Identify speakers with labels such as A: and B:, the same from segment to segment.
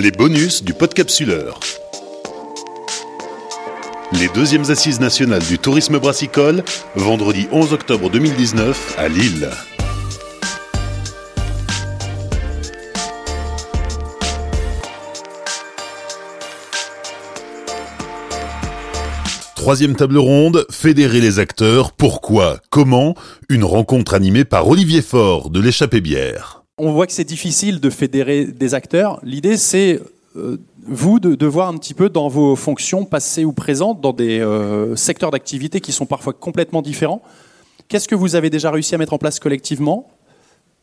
A: Les bonus du podcapsuleur. Les deuxièmes assises nationales du tourisme brassicole, vendredi 11 octobre 2019 à Lille. Troisième table ronde, fédérer les acteurs, pourquoi, comment Une rencontre animée par Olivier Faure de l'échappée bière.
B: On voit que c'est difficile de fédérer des acteurs. L'idée, c'est euh, vous de, de, voir un petit peu dans vos fonctions passées ou présentes, dans des euh, secteurs d'activité qui sont parfois complètement différents. Qu'est-ce que vous avez déjà réussi à mettre en place collectivement?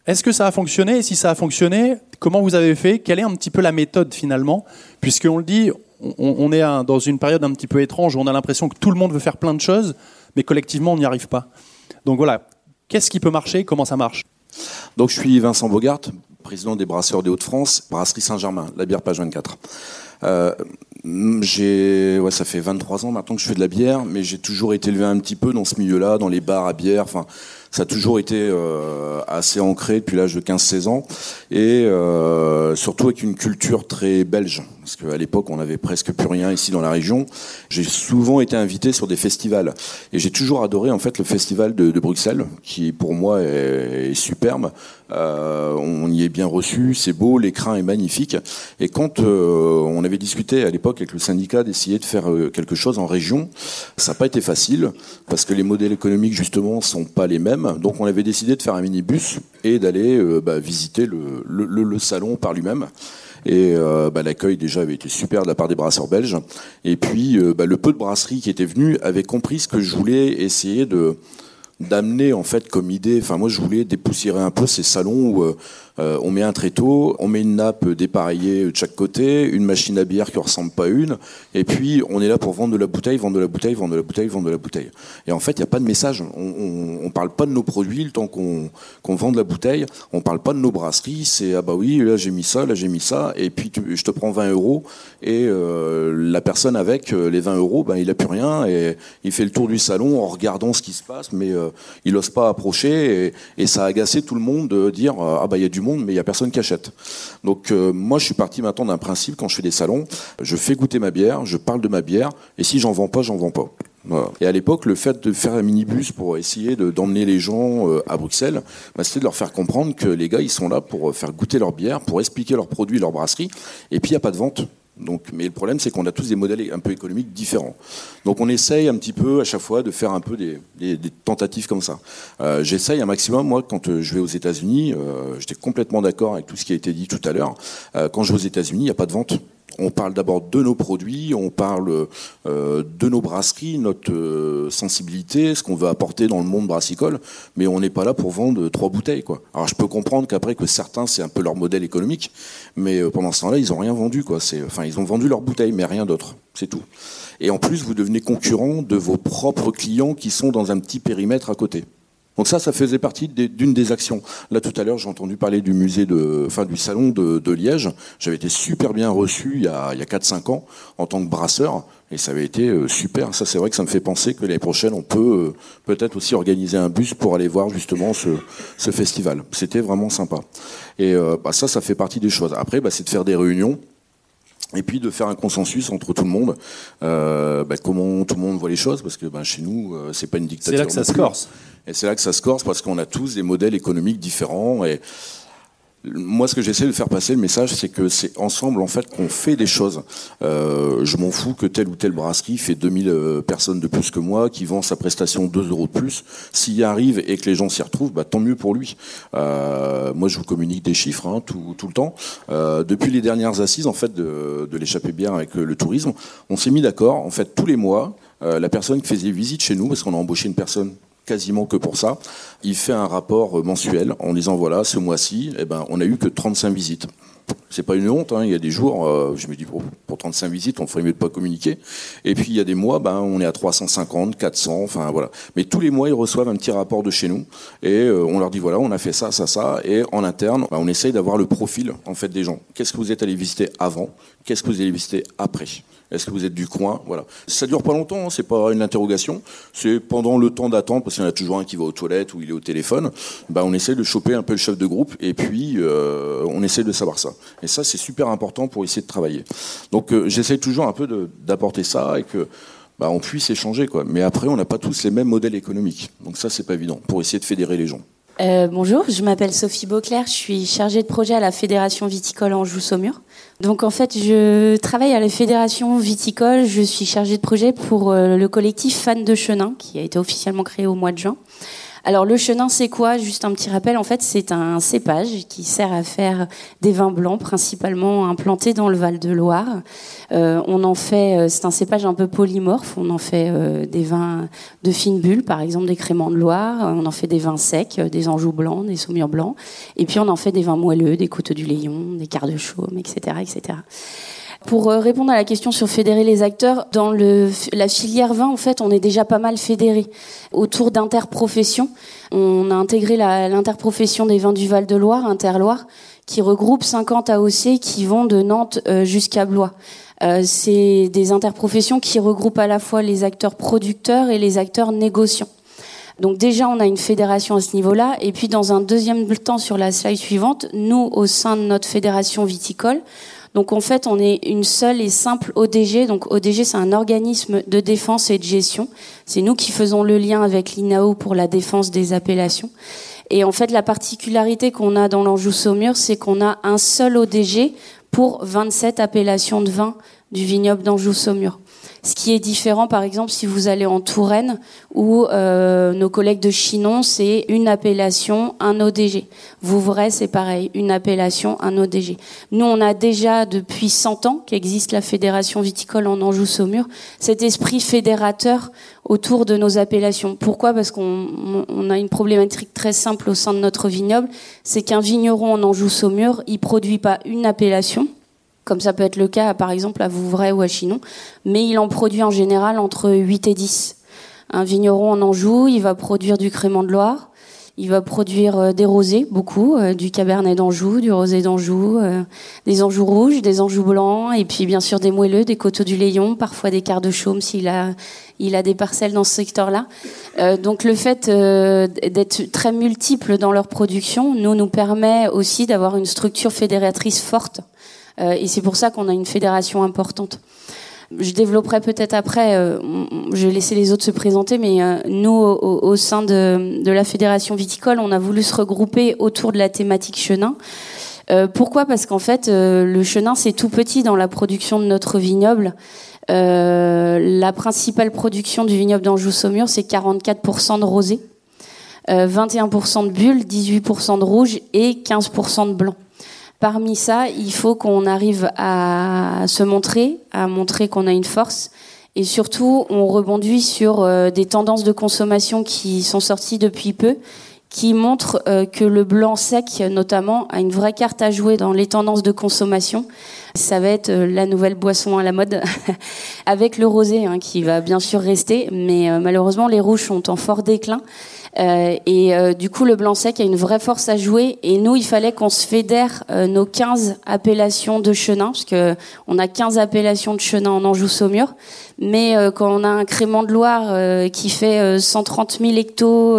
B: Est-ce que ça a fonctionné? Et si ça a fonctionné, comment vous avez fait? Quelle est un petit peu la méthode finalement? Puisqu'on le dit, on, est dans une période un petit peu étrange où on a l'impression que tout le monde veut faire plein de choses, mais collectivement, on n'y arrive pas. Donc voilà, qu'est-ce qui peut marcher? Comment ça marche?
C: Donc je suis Vincent Bogart, président des Brasseurs des Hauts-de-France, Brasserie Saint-Germain, la bière page 24. Euh, ouais, ça fait 23 ans maintenant que je fais de la bière, mais j'ai toujours été élevé un petit peu dans ce milieu-là, dans les bars à bière. Enfin, ça a toujours été euh, assez ancré depuis l'âge de 15-16 ans, et euh, surtout avec une culture très belge, parce qu'à l'époque on n'avait presque plus rien ici dans la région. J'ai souvent été invité sur des festivals, et j'ai toujours adoré en fait le festival de, de Bruxelles, qui pour moi est, est superbe. Euh, on y est bien reçu, c'est beau, l'écran est magnifique. Et quand euh, on avait discuté à l'époque avec le syndicat d'essayer de faire euh, quelque chose en région, ça n'a pas été facile parce que les modèles économiques justement sont pas les mêmes. Donc on avait décidé de faire un minibus et d'aller euh, bah, visiter le, salon par lui-même. Et euh, bah, l'accueil déjà avait été super de la part des brasseurs belges. Et puis euh, bah, le peu de brasseries qui étaient venues avaient compris ce que je voulais essayer d'amener en fait comme idée. Enfin moi je voulais dépoussiérer un peu ces salons où euh, euh, on met un tréteau, on met une nappe dépareillée de chaque côté, une machine à bière qui ressemble pas à une, et puis on est là pour vendre de la bouteille, vendre de la bouteille, vendre de la bouteille, vendre de la bouteille. Et en fait, il n'y a pas de message. On, on, parle pas de nos produits temps qu'on vend de la bouteille. On parle pas de nos brasseries. C'est ah bah oui, là j'ai mis ça, là j'ai mis ça, et puis tu, je te prends 20 euros, et euh, la personne avec euh, les 20 euros, ben il a plus rien, et il fait le tour du salon en regardant ce qui se passe, mais euh, il n'ose pas approcher, et, et, ça a agacé tout le monde de dire ah bah il y a du monde, mais il n'y a personne qui achète. Donc euh, moi, je suis parti maintenant d'un principe, quand je fais des salons, je fais goûter ma bière, je parle de ma bière, et si j'en vends pas, j'en vends pas. Et à l'époque, le fait de faire un minibus pour essayer d'emmener les gens euh, à Bruxelles, bah, c'était de leur faire comprendre que les gars, ils sont là pour faire goûter leur bière, pour expliquer leurs produits, leur brasserie, et puis il n'y a pas de vente. Donc, mais le problème, c'est qu'on a tous des modèles un peu économiques différents. Donc, on essaye un petit peu à chaque fois de faire un peu des, tentatives comme ça. Euh, J'essaye un maximum. Moi, quand je vais aux États-Unis, euh, j'étais complètement d'accord avec tout ce qui a été dit tout à l'heure. Euh, quand je vais aux États-Unis, il n'y a pas de vente on parle d'abord de nos produits, on parle euh, de nos brasseries, notre euh, sensibilité, ce qu'on veut apporter dans le monde brassicole, mais on n'est pas là pour vendre trois bouteilles. Alors je peux comprendre qu'après que certains, c'est un peu leur modèle économique, mais euh, pendant ce temps-là, ils n'ont rien vendu. Quoi. Enfin, ils ont vendu leurs bouteilles, mais rien d'autre. C'est tout. Et en plus, vous devenez concurrent de vos propres clients qui sont dans un petit périmètre à côté. Donc ça, ça faisait partie d'une des actions. Là, tout à l'heure, j'ai entendu parler du musée de, enfin, du salon de, de Liège. J'avais été super bien reçu il y a, il y a 4-5 ans en tant que brasseur. Et ça avait été euh, super. Ça, c'est vrai que ça me fait penser que l'année prochaine, on peut euh, peut-être aussi organiser un bus pour aller voir justement ce, ce festival. C'était vraiment sympa. Et euh, bah, ça, ça fait partie des choses. Après, bah, c'est de faire des réunions et puis de faire un consensus entre tout le monde, euh, bah, comment tout le monde voit les choses, parce que bah, chez nous, euh, c'est pas une dictature.
B: C'est là que ça se corse.
C: Et c'est là que ça se corse, parce qu'on a tous des modèles économiques différents. Et moi, ce que j'essaie de faire passer le message, c'est que c'est ensemble en fait qu'on fait des choses. Euh, je m'en fous que telle ou telle brasserie fait 2000 euh, personnes de plus que moi, qui vend sa prestation 2 euros de plus. S'il y arrive et que les gens s'y retrouvent, bah, tant mieux pour lui. Euh, moi, je vous communique des chiffres hein, tout, le temps. Depuis les dernières assises en fait de, de l'échappée bien avec le, tourisme, on s'est mis d'accord. En fait, tous les mois, la personne qui faisait visite chez nous, parce qu'on a embauché une personne quasiment que pour ça. Il fait un rapport mensuel en disant voilà, ce mois-ci, eh ben, on a eu que 35 visites. C'est pas une honte, hein. il y a des jours, euh, je me dis, pour, pour 35 visites, on ferait mieux de pas communiquer. Et puis il y a des mois, ben, on est à 350, 400, enfin voilà. Mais tous les mois, ils reçoivent un petit rapport de chez nous et euh, on leur dit, voilà, on a fait ça, ça, ça. Et en interne, ben, on essaye d'avoir le profil en fait des gens. Qu'est-ce que vous êtes allé visiter avant? Qu'est-ce que vous allez visiter après? Est-ce que vous êtes du coin Voilà. Ça dure pas longtemps, hein, c'est pas une interrogation. C'est pendant le temps d'attente, parce qu'il y en a toujours un qui va aux toilettes ou il est au téléphone. Bah, on essaie de choper un peu le chef de groupe et puis euh, on essaie de savoir ça. Et ça, c'est super important pour essayer de travailler. Donc, j'essaie toujours un peu d'apporter ça et que bah, on puisse échanger. Quoi. Mais après, on n'a pas tous les mêmes modèles économiques. Donc ça, c'est pas évident pour essayer de fédérer les gens.
D: Euh, bonjour, je m'appelle Sophie Beauclerc, je suis chargée de projet à la Fédération viticole Anjou-Saumur. Donc en fait, je travaille à la Fédération viticole, je suis chargée de projet pour euh, le collectif Fans de Chenin, qui a été officiellement créé au mois de juin. Alors le chenin, c'est quoi? Juste un petit rappel, en fait, c'est un cépage qui sert à faire des vins blancs, principalement implantés dans le Val de Loire. Euh, on en fait, euh, c'est un cépage un peu polymorphe. On en fait euh, des vins de fine bulle, par exemple des créments de Loire. On en fait des vins secs, des Anjou blancs, des Saumurs blancs. Et puis on en fait des vins moelleux, des Côtes du Léon, des Quarts de Chaume, etc., etc. Pour euh, répondre à la question sur fédérer les acteurs, dans la filière vin, en fait, on est déjà pas mal fédéré autour d'interprofessions. On a intégré l'interprofession des vins du Val-de-Loire, Interloire, qui regroupe 50 AOC qui vont de Nantes euh, jusqu'à Blois. Euh, c'est des interprofessions qui regroupent à la fois les acteurs producteurs et les acteurs négociants. Donc déjà, on a une fédération à ce niveau-là. Et puis, dans un deuxième temps, sur la slide suivante, nous, au sein de notre fédération viticole, donc en fait, on est une seule et simple ODG. Donc ODG, c'est un organisme de défense et de gestion. C'est nous qui faisons le lien avec l'INAO pour la défense des appellations. Et en fait, la particularité qu'on a dans l'Anjou Saumur, c'est qu'on a un seul ODG pour 27 appellations de vin du vignoble d'Anjou Saumur. Ce qui est différent, par exemple, si vous allez en Touraine, où euh, nos collègues de Chinon, c'est une appellation, un ODG. Vouvray, c'est pareil, une appellation, un ODG. Nous, on a déjà depuis 100 ans qu'existe la Fédération viticole en Anjou-Saumur, cet esprit fédérateur autour de nos appellations. Pourquoi? Parce qu'on on a une problématique très simple au sein de notre vignoble, c'est qu'un vigneron en Anjou-Saumur, il produit pas une appellation, comme ça peut être le cas par exemple à Vouvray ou à Chinon, mais il en produit en général entre 8 et 10. Un vigneron en Anjou, il va produire du crément de Loire, il va produire euh, des rosés, beaucoup, euh, du cabernet d'Anjou, du rosé d'Anjou, euh, des Anjou rouges, des Anjou blancs, et puis bien sûr des moelleux, des coteaux du Léon, parfois des quarts de chaume s'il a, il a des parcelles dans ce secteur-là. donc le fait d'être très multiples dans leur production, nous nous permet aussi d'avoir une structure fédératrice forte et c'est pour ça qu'on a une fédération importante. Je développerai peut-être après, euh, je vais laisser les autres se présenter, mais euh, nous, au, sein de, la fédération viticole, on a voulu se regrouper autour de la thématique chenin. Euh, pourquoi? Parce qu'en fait, le chenin, c'est tout petit dans la production de notre vignoble. la principale production du vignoble d'Anjou-Saumur, c'est 44% de rosé, 21% de bulles, 18% de rouge et 15% de blanc. Parmi ça, il faut qu'on arrive à se montrer, à montrer qu'on a une force. Et surtout, on rebondit sur euh, des tendances de consommation qui sont sorties depuis peu, qui montrent euh, que le blanc sec, notamment, a une vraie carte à jouer dans les tendances de consommation. Ça va être euh, la nouvelle boisson à la mode, avec le rosé, hein, qui va bien sûr rester, mais malheureusement, les rouges sont en fort déclin. Euh, et euh, du coup, le blanc sec a une vraie force à jouer. Et nous, il fallait qu'on se fédère euh, nos 15 appellations de chenin, parce que on a 15 appellations de chenin en Anjou-Saumur. Mais quand on a un crément de Loire qui fait 130 000 hectos,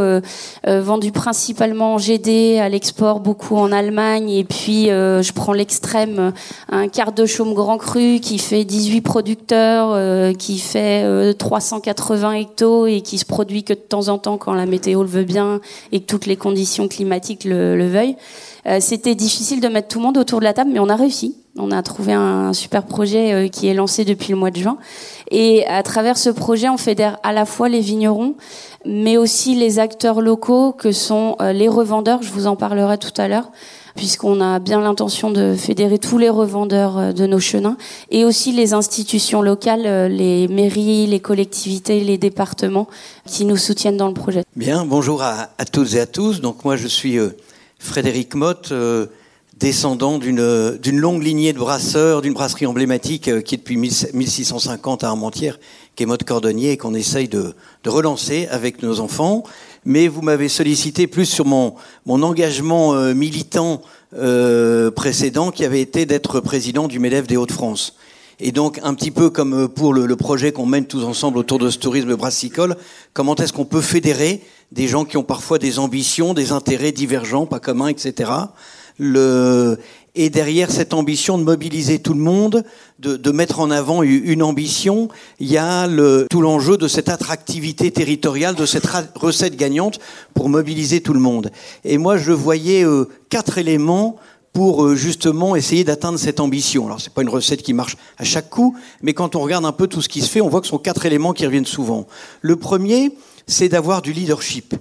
D: vendu principalement en GD, à l'export, beaucoup en Allemagne, et puis je prends l'extrême, un quart de chaume grand cru qui fait 18 producteurs, qui fait 380 hectos et qui se produit que de temps en temps quand la météo le veut bien et que toutes les conditions climatiques le, veuillent. Euh, c'était difficile de mettre tout le monde autour de la table, mais on a réussi. On a trouvé un super projet euh, qui est lancé depuis le mois de juin. Et à travers ce projet, on fédère à la fois les vignerons, mais aussi les acteurs locaux que sont euh, les revendeurs. Je vous en parlerai tout à l'heure puisqu'on a bien l'intention de fédérer tous les revendeurs euh, de nos chenins et aussi les institutions locales, les mairies, les collectivités, les départements qui nous soutiennent dans le projet.
E: Bien, bonjour à, toutes et à tous. Donc moi je suis Frédéric Motte, descendant d'une longue lignée de brasseurs, d'une brasserie emblématique qui est depuis 1650 à Armentières, qui est Motte Cordonnier et qu'on essaye de, de relancer avec nos enfants mais vous m'avez sollicité plus sur mon, mon engagement euh, militant euh, précédent qui avait été d'être président du MEDEF des Hauts-de-France. Et donc, un petit peu comme euh, pour le, projet qu'on mène tous ensemble autour de ce tourisme brassicole, comment est-ce qu'on peut fédérer des gens qui ont parfois des ambitions, des intérêts divergents, pas communs, etc. Le... Et derrière cette ambition de mobiliser tout le monde, de, de mettre en avant une ambition, il y a le, tout l'enjeu de cette attractivité territoriale, de cette recette gagnante pour mobiliser tout le monde. Et moi, je voyais euh, quatre éléments pour euh, justement essayer d'atteindre cette ambition. Alors c'est pas une recette qui marche à chaque coup, mais quand on regarde un peu tout ce qui se fait, on voit que ce sont quatre éléments qui reviennent souvent. Le premier, c'est d'avoir du leadership.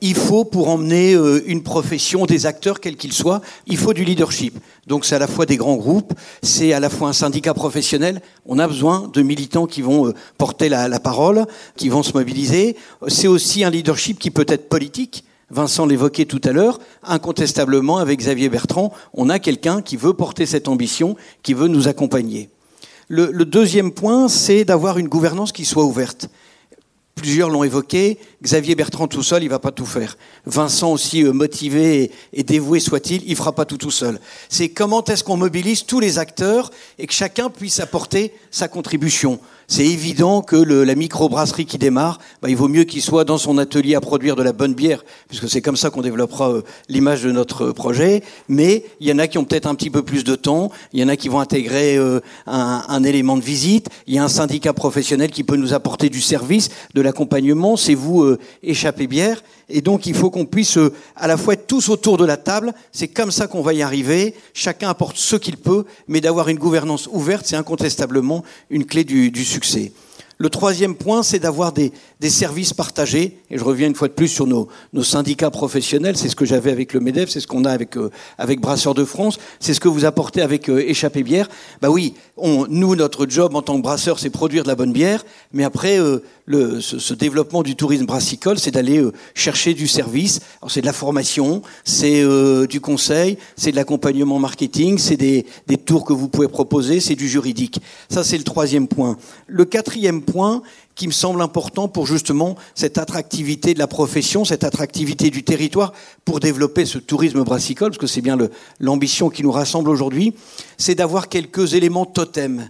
E: Il faut, pour emmener euh, une profession, des acteurs, quels qu'ils soient, il faut du leadership. Donc c'est à la fois des grands groupes, c'est à la fois un syndicat professionnel. On a besoin de militants qui vont euh, porter la, parole, qui vont se mobiliser. C'est aussi un leadership qui peut être politique. Vincent l'évoquait tout à l'heure, incontestablement, avec Xavier Bertrand, on a quelqu'un qui veut porter cette ambition, qui veut nous accompagner. Le deuxième point, c'est d'avoir une gouvernance qui soit ouverte. Plusieurs l'ont évoqué, Xavier Bertrand tout seul, il va pas tout faire. Vincent aussi euh, motivé et dévoué soit-il, il fera pas tout tout seul. C'est comment est-ce qu'on mobilise tous les acteurs et que chacun puisse apporter sa contribution c'est évident que le, la microbrasserie qui démarre, bah, il vaut mieux qu'il soit dans son atelier à produire de la bonne bière, puisque c'est comme ça qu'on développera euh, l'image de notre projet. Mais il y en a qui ont peut-être un petit peu plus de temps, il y en a qui vont intégrer euh, un, un, élément de visite, il y a un syndicat professionnel qui peut nous apporter du service, de l'accompagnement, c'est vous euh, échappez bière. Et donc il faut qu'on puisse euh, à la fois être tous autour de la table, c'est comme ça qu'on va y arriver, chacun apporte ce qu'il peut, mais d'avoir une gouvernance ouverte, c'est incontestablement une clé du, du succès. Le troisième point, c'est d'avoir des, des, services partagés. Et je reviens une fois de plus sur nos, nos syndicats professionnels. C'est ce que j'avais avec le MEDEF, c'est ce qu'on a avec, euh, avec Brasseurs de France, c'est ce que vous apportez avec euh, Échappée Bière. Bah oui, on, nous, notre job en tant que brasseur, c'est produire de la bonne bière. Mais après, euh, le, ce, ce, développement du tourisme brassicole, c'est d'aller euh, chercher du service. C'est de la formation, c'est euh, du conseil, c'est de l'accompagnement marketing, c'est des, des tours que vous pouvez proposer, c'est du juridique. Ça, c'est le troisième point. Le quatrième point qui me semble important pour justement cette attractivité de la profession, cette attractivité du territoire pour développer ce tourisme brassicole, parce que c'est bien l'ambition qui nous rassemble aujourd'hui, c'est d'avoir quelques éléments totems.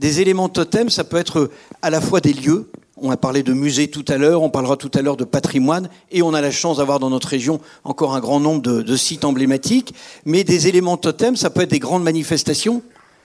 E: Des éléments totems, ça peut être à la fois des lieux, on a parlé de musées tout à l'heure, on parlera tout à l'heure de patrimoine, et on a la chance d'avoir dans notre région encore un grand nombre de, de, sites emblématiques. Mais des éléments totems, ça peut être des grandes manifestations,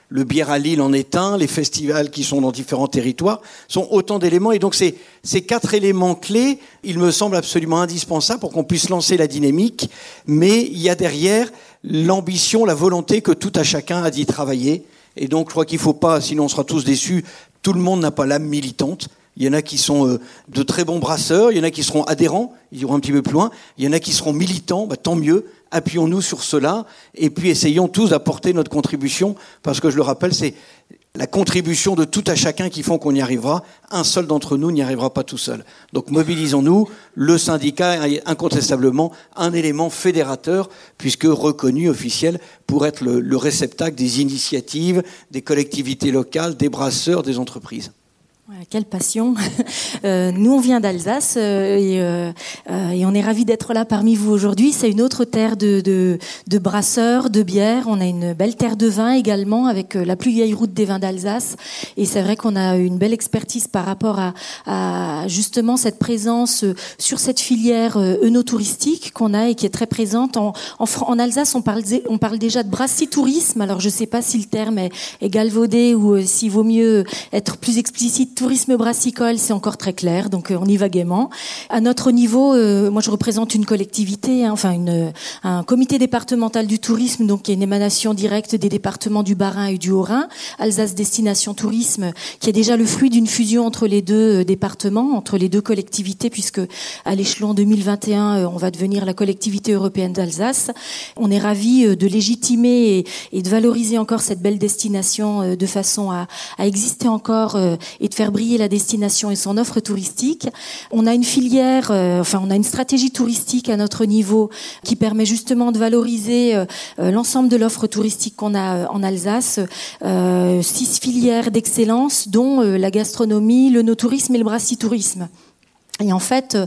E: le bière à Lille en est un, les festivals qui sont dans différents territoires sont autant d'éléments. Et donc ces, quatre éléments clés, il me semble absolument indispensable pour qu'on puisse lancer la dynamique. Mais il y a derrière l'ambition, la volonté que tout à chacun a d'y travailler. Et donc je crois qu'il ne faut pas, sinon on sera tous déçus, tout le monde n'a pas l'âme militante. Il y en a qui sont euh, de très bons brasseurs, il y en a qui seront adhérents, ils iront un petit peu plus loin, il y en a qui seront militants, bah, tant mieux, appuyons-nous sur cela, et puis essayons tous d'apporter notre contribution, parce que je le rappelle, c'est la contribution de tout à chacun qui font qu'on y arrivera. Un seul d'entre nous n'y arrivera pas tout seul. Donc mobilisons-nous. Le syndicat est incontestablement un élément fédérateur, puisque reconnu officiel pour être le, le réceptacle des initiatives, des collectivités locales, des brasseurs, des entreprises.
F: Quelle passion. Euh, nous, on vient d'Alsace euh, et, euh, et, on est ravis d'être là parmi vous aujourd'hui. C'est une autre terre de, brasseurs, de bières. On a une belle terre de vin également avec la plus vieille route des vins d'Alsace. Et c'est vrai qu'on a une belle expertise par rapport à, justement cette présence sur cette filière œnotouristique qu'on a et qui est très présente. En, Alsace, on parle, on parle déjà de brassitourisme. Alors je ne sais pas si le terme est, est galvaudé ou s'il vaut mieux être plus explicite tourisme brassicole, c'est encore très clair, donc euh, on y va gaiement. À notre niveau, euh, moi je représente une collectivité, hein, enfin une, un comité départemental du tourisme, donc qui est une émanation directe des départements du Bas-Rhin et du Haut-Rhin, Alsace Destination Tourisme, qui est déjà le fruit d'une fusion entre les deux euh, départements, entre les deux collectivités, puisque à l'échelon 2021, on va devenir la collectivité européenne d'Alsace. On est ravi de légitimer et, de valoriser encore cette belle destination de façon à exister encore et de faire briller la destination et son offre touristique. On a une filière, euh, enfin on a une stratégie touristique à notre niveau qui permet justement de valoriser euh, euh l'ensemble de l'offre touristique qu'on a en Alsace. Six filières d'excellence, dont la gastronomie, le no-tourisme et le brassitourisme. Et en fait,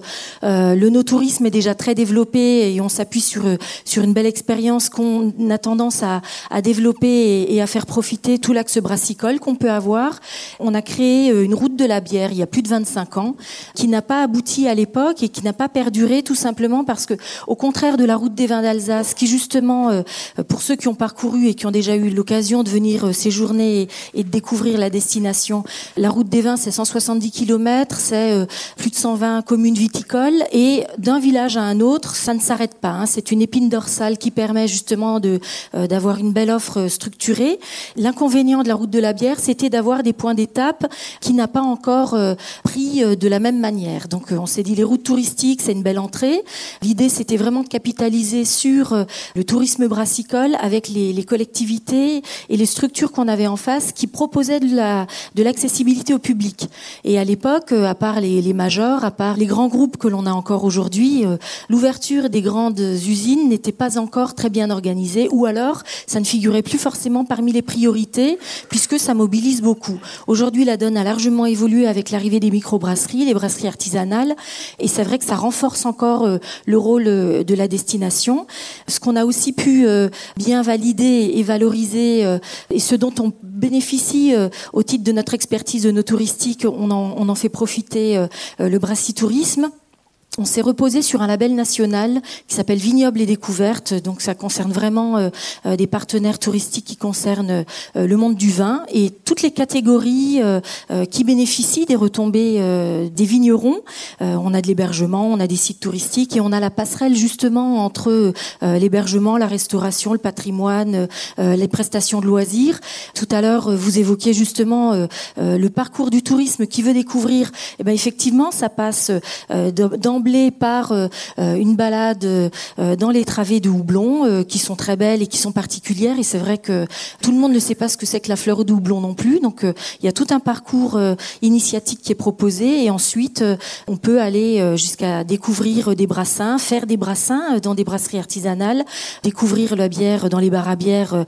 F: euh, le no-tourisme est déjà très développé et on s'appuie sur sur une belle expérience qu'on a tendance à, à développer et, à faire profiter tout l'axe brassicole qu'on peut avoir. On a créé euh, une route de la bière il y a plus de 25 ans, qui n'a pas abouti à l'époque et qui n'a pas perduré tout simplement parce que, au contraire de la route des vins d'Alsace, qui justement, euh, pour ceux qui ont parcouru et qui ont déjà eu l'occasion de venir séjourner et, et, de découvrir la destination, la route des vins c'est 170 km, c'est plus de 100 120 communes viticoles et d'un village à un autre, ça ne s'arrête pas. Hein. C'est une épine dorsale qui permet justement de euh, d'avoir une belle offre structurée. L'inconvénient de la route de la bière, c'était d'avoir des points d'étape qui n'a pas encore euh, pris euh, de la même manière. Donc on s'est dit les routes touristiques, c'est une belle entrée. L'idée, c'était vraiment de capitaliser sur le tourisme brassicole avec les, collectivités et les structures qu'on avait en face qui proposaient de la l'accessibilité au public. Et à l'époque, à part les, les majors, à part les grands groupes que l'on a encore aujourd'hui, euh, l'ouverture des grandes usines n'était pas encore très bien organisée, ou alors ça ne figurait plus forcément parmi les priorités, puisque ça mobilise beaucoup. Aujourd'hui, la donne a largement évolué avec l'arrivée des microbrasseries, les brasseries artisanales, et c'est vrai que ça renforce encore euh, le rôle euh, de la destination. Ce qu'on a aussi pu bien valider et valoriser, et ce dont on bénéficie au titre de notre expertise de nos touristiques, on en, on en fait profiter le brasserie tourisme on s'est reposé sur un label national qui s'appelle Vignoble et Découverte. Donc ça concerne vraiment euh, euh, des partenaires touristiques qui concernent euh, le monde du vin et toutes les catégories qui bénéficient des retombées des vignerons. on a de l'hébergement, on a des sites touristiques et on a la passerelle justement entre l'hébergement, la restauration, le patrimoine, les prestations de loisirs. Tout à l'heure, vous évoquiez justement le parcours du tourisme qui veut découvrir. Et eh ben effectivement, ça passe d'emblée par euh, euh, une balade euh, dans les travées de houblon qui sont très belles et qui sont particulières. Et c'est vrai que tout le monde ne sait pas ce que c'est que la fleur de houblon non plus. Donc il y a tout un parcours initiatique qui est proposé. Et ensuite, on peut aller jusqu'à découvrir des brassins, faire des brassins dans des brasseries artisanales, découvrir la bière dans les bars à bière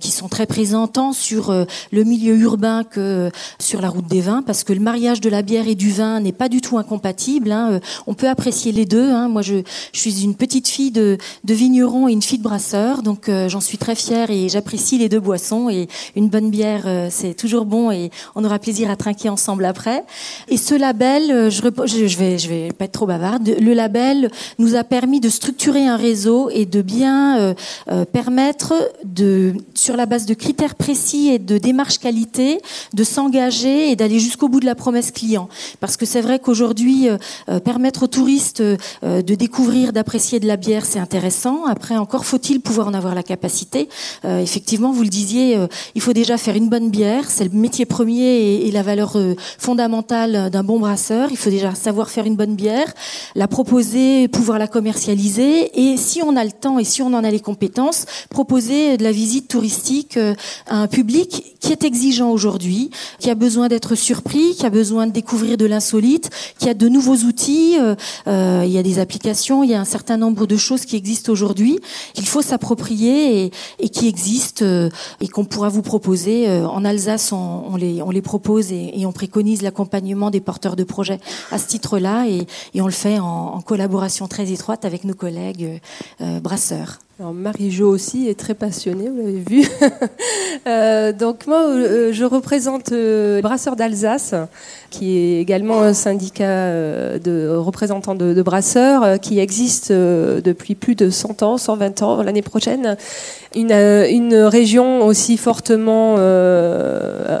F: qui sont très présents tant sur le milieu urbain que sur la route des vins, parce que le mariage de la bière et du vin n'est pas du tout incompatible. Hein. On peut apprécier les deux. Hein. Moi, je, suis une petite fille de, vigneron et une fille de brasseur, donc euh, j'en suis très fière et j'apprécie les deux boissons. Et une bonne bière, euh, c'est toujours bon et on aura plaisir à trinquer ensemble après. Et ce label, euh, je, je, vais, pas être trop bavarde. Le label nous a permis de structurer un réseau et de bien permettre de, sur la base de critères précis et de démarches qualité, de s'engager et d'aller jusqu'au bout de la promesse client. Parce que c'est vrai qu'aujourd'hui, permettre aux touristes euh, de découvrir, d'apprécier de la bière, c'est intéressant. Après, encore faut-il pouvoir en avoir la capacité. Euh, effectivement, vous le disiez, euh, il faut déjà faire une bonne bière. C'est le métier premier et, la valeur fondamentale d'un bon brasseur. Il faut déjà savoir faire une bonne bière, la proposer, pouvoir la commercialiser. Et si on a le temps et si on en a les compétences, proposer de la visite touristique à un public qui est exigeant aujourd'hui, qui a besoin d'être surpris, qui a besoin de découvrir de l'insolite, qui a de nouveaux outils, euh, il y a des applications, il y a un certain nombre de choses qui existent aujourd'hui qu'il faut s'approprier et, qui existent euh, et qu'on pourra vous proposer. Euh, en Alsace, on, les, on les propose et, on préconise l'accompagnement des porteurs de projets à ce titre-là et, on le fait en, collaboration très étroite avec nos collègues brasseurs.
G: Marie-Jo aussi est très passionnée, vous l'avez vu. euh, donc moi, euh, je représente euh, Brasseurs d'Alsace, qui est également un syndicat euh, de représentants de, brasseurs, qui existe depuis plus de 100 ans, 120 ans l'année prochaine. Une, région aussi fortement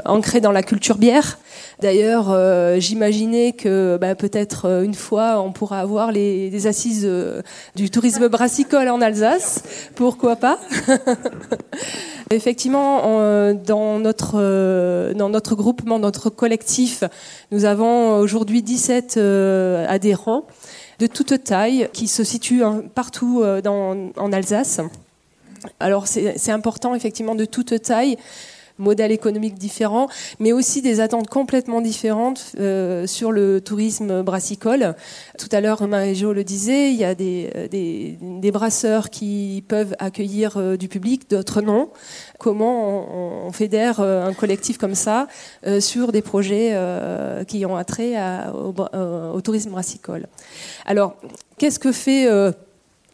G: ancrée dans la culture bière. D'ailleurs, euh, j'imaginais que bah, peut-être euh, une fois on pourra avoir les, assises euh, du tourisme brassicole en Alsace. Pourquoi pas? Effectivement, dans notre dans notre groupement, notre collectif, nous avons aujourd'hui 17 adhérents de toute taille qui se situent partout dans, en Alsace. Alors c'est important effectivement de toute taille modèles économiques différents, mais aussi des attentes complètement différentes euh, sur le tourisme brassicole. Tout à l'heure, Marie-Jo le disait, il y a des, des, brasseurs qui peuvent accueillir euh, du public, d'autres non. Comment on, fédère un collectif comme ça sur des projets qui ont attrait au, tourisme brassicole? Alors, qu'est-ce que fait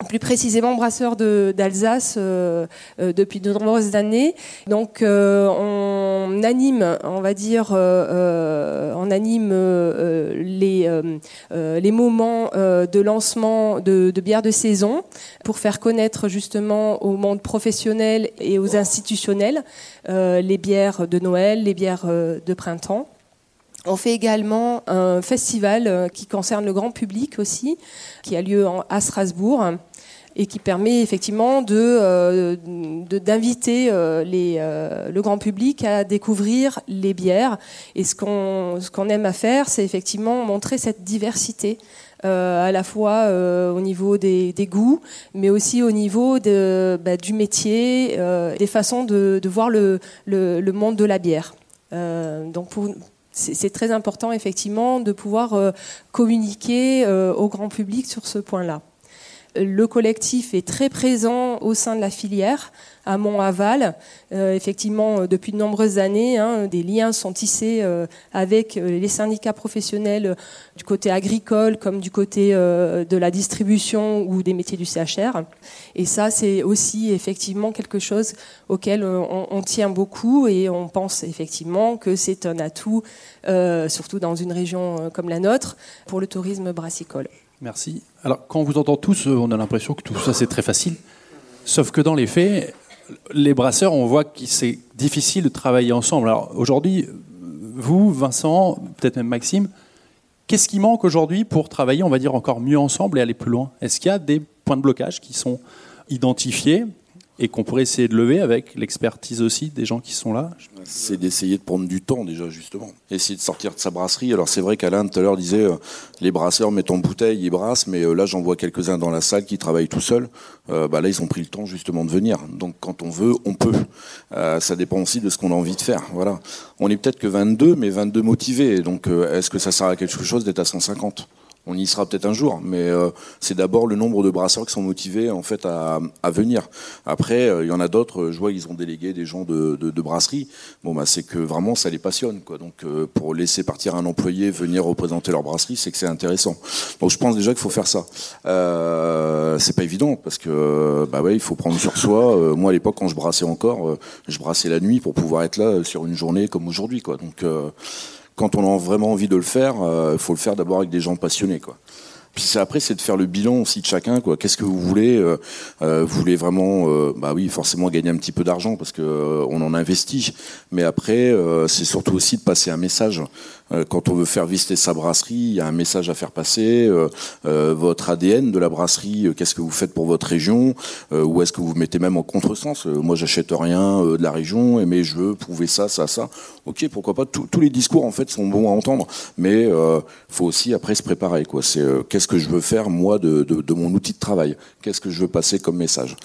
G: plus précisément brasseur d'Alsace euh, euh, depuis de nombreuses années. Donc euh, on anime, on va dire, on anime les, les moments de lancement de, de bières de saison pour faire connaître justement au monde professionnel et aux institutionnels les bières de Noël, les bières de printemps. On fait également un festival qui concerne le grand public aussi, qui a lieu à Strasbourg et qui permet effectivement de euh, d'inviter euh, euh, le grand public à découvrir les bières et ce qu'on ce qu'on aime à faire c'est effectivement montrer cette diversité à la fois au niveau des, goûts, mais aussi au niveau bah, du métier, des façons de, voir le, le, monde de la bière. donc c'est très important effectivement de pouvoir communiquer au grand public sur ce point-là. Le collectif est très présent au sein de la filière, à Mont-Aval. Euh, effectivement, euh, depuis de nombreuses années, hein, des liens sont tissés euh, avec les syndicats professionnels du côté agricole comme du côté de la distribution ou des métiers du CHR. Et ça, c'est aussi effectivement quelque chose auquel on, on, tient beaucoup et on pense effectivement que c'est un atout, surtout dans une région comme la nôtre, pour le tourisme brassicole.
B: Merci. Alors, quand on vous entend tous, euh, on a l'impression que tout ça, c'est très facile. Sauf que dans les faits, les brasseurs, on voit que c'est difficile de travailler ensemble. Alors, aujourd'hui, vous, Vincent, peut-être même Maxime, qu'est-ce qui manque aujourd'hui pour travailler, on va dire, encore mieux ensemble et aller plus loin? Est-ce qu'il y a des points de blocage qui sont identifiés? Et qu'on pourrait essayer de lever avec l'expertise aussi des gens qui sont là
C: C'est d'essayer de prendre du temps déjà justement, essayer de sortir de sa brasserie. Alors c'est vrai qu'Alain tout à l'heure disait euh, les brasseurs mettent en bouteille, ils brassent, mais euh, là j'en vois quelques-uns dans la salle qui travaillent tout seuls. Euh, bah là ils ont pris le temps justement de venir. Donc quand on veut, on peut. ça dépend aussi de ce qu'on a envie de faire. Voilà. On est peut-être que 22, mais 22 motivés. Donc est-ce que ça sert à quelque chose d'être à 150 on y sera peut-être un jour, mais euh, c'est d'abord le nombre de brasseurs qui sont motivés en fait à, venir. Après, euh, il y en a d'autres. Je vois ils ont délégué des gens de, brasserie. Bon, bah c'est que vraiment ça les passionne, quoi. Donc euh, pour laisser partir un employé venir représenter leur brasserie, c'est que c'est intéressant. Donc je pense déjà qu'il faut faire ça. c'est pas évident parce que bah ouais, il faut prendre sur soi. moi à l'époque quand je brassais encore, je brassais la nuit pour pouvoir être là sur une journée comme aujourd'hui, quoi. Donc quand on a vraiment envie de le faire, il euh, faut le faire d'abord avec des gens passionnés, quoi. Puis après, c'est de faire le bilan aussi de chacun. Quoi. Qu'est-ce que vous voulez euh, euh Vous voulez vraiment, bah oui, forcément gagner un petit peu d'argent parce que on en investit. Mais après, c'est surtout aussi de passer un message. Quand on veut faire visiter sa brasserie, il y a un message à faire passer. votre ADN de la brasserie, qu'est-ce que vous faites pour votre région Ou est-ce que vous, mettez même en contresens Moi, j'achète rien de la région, mais je veux prouver ça, ça, ça. Ok, pourquoi pas Tous les discours en fait sont bons à entendre, mais euh, faut aussi après se préparer. Quoi, c'est qu'est-ce que je veux faire moi de, de, de mon outil de travail? Qu'est-ce que je veux passer comme message?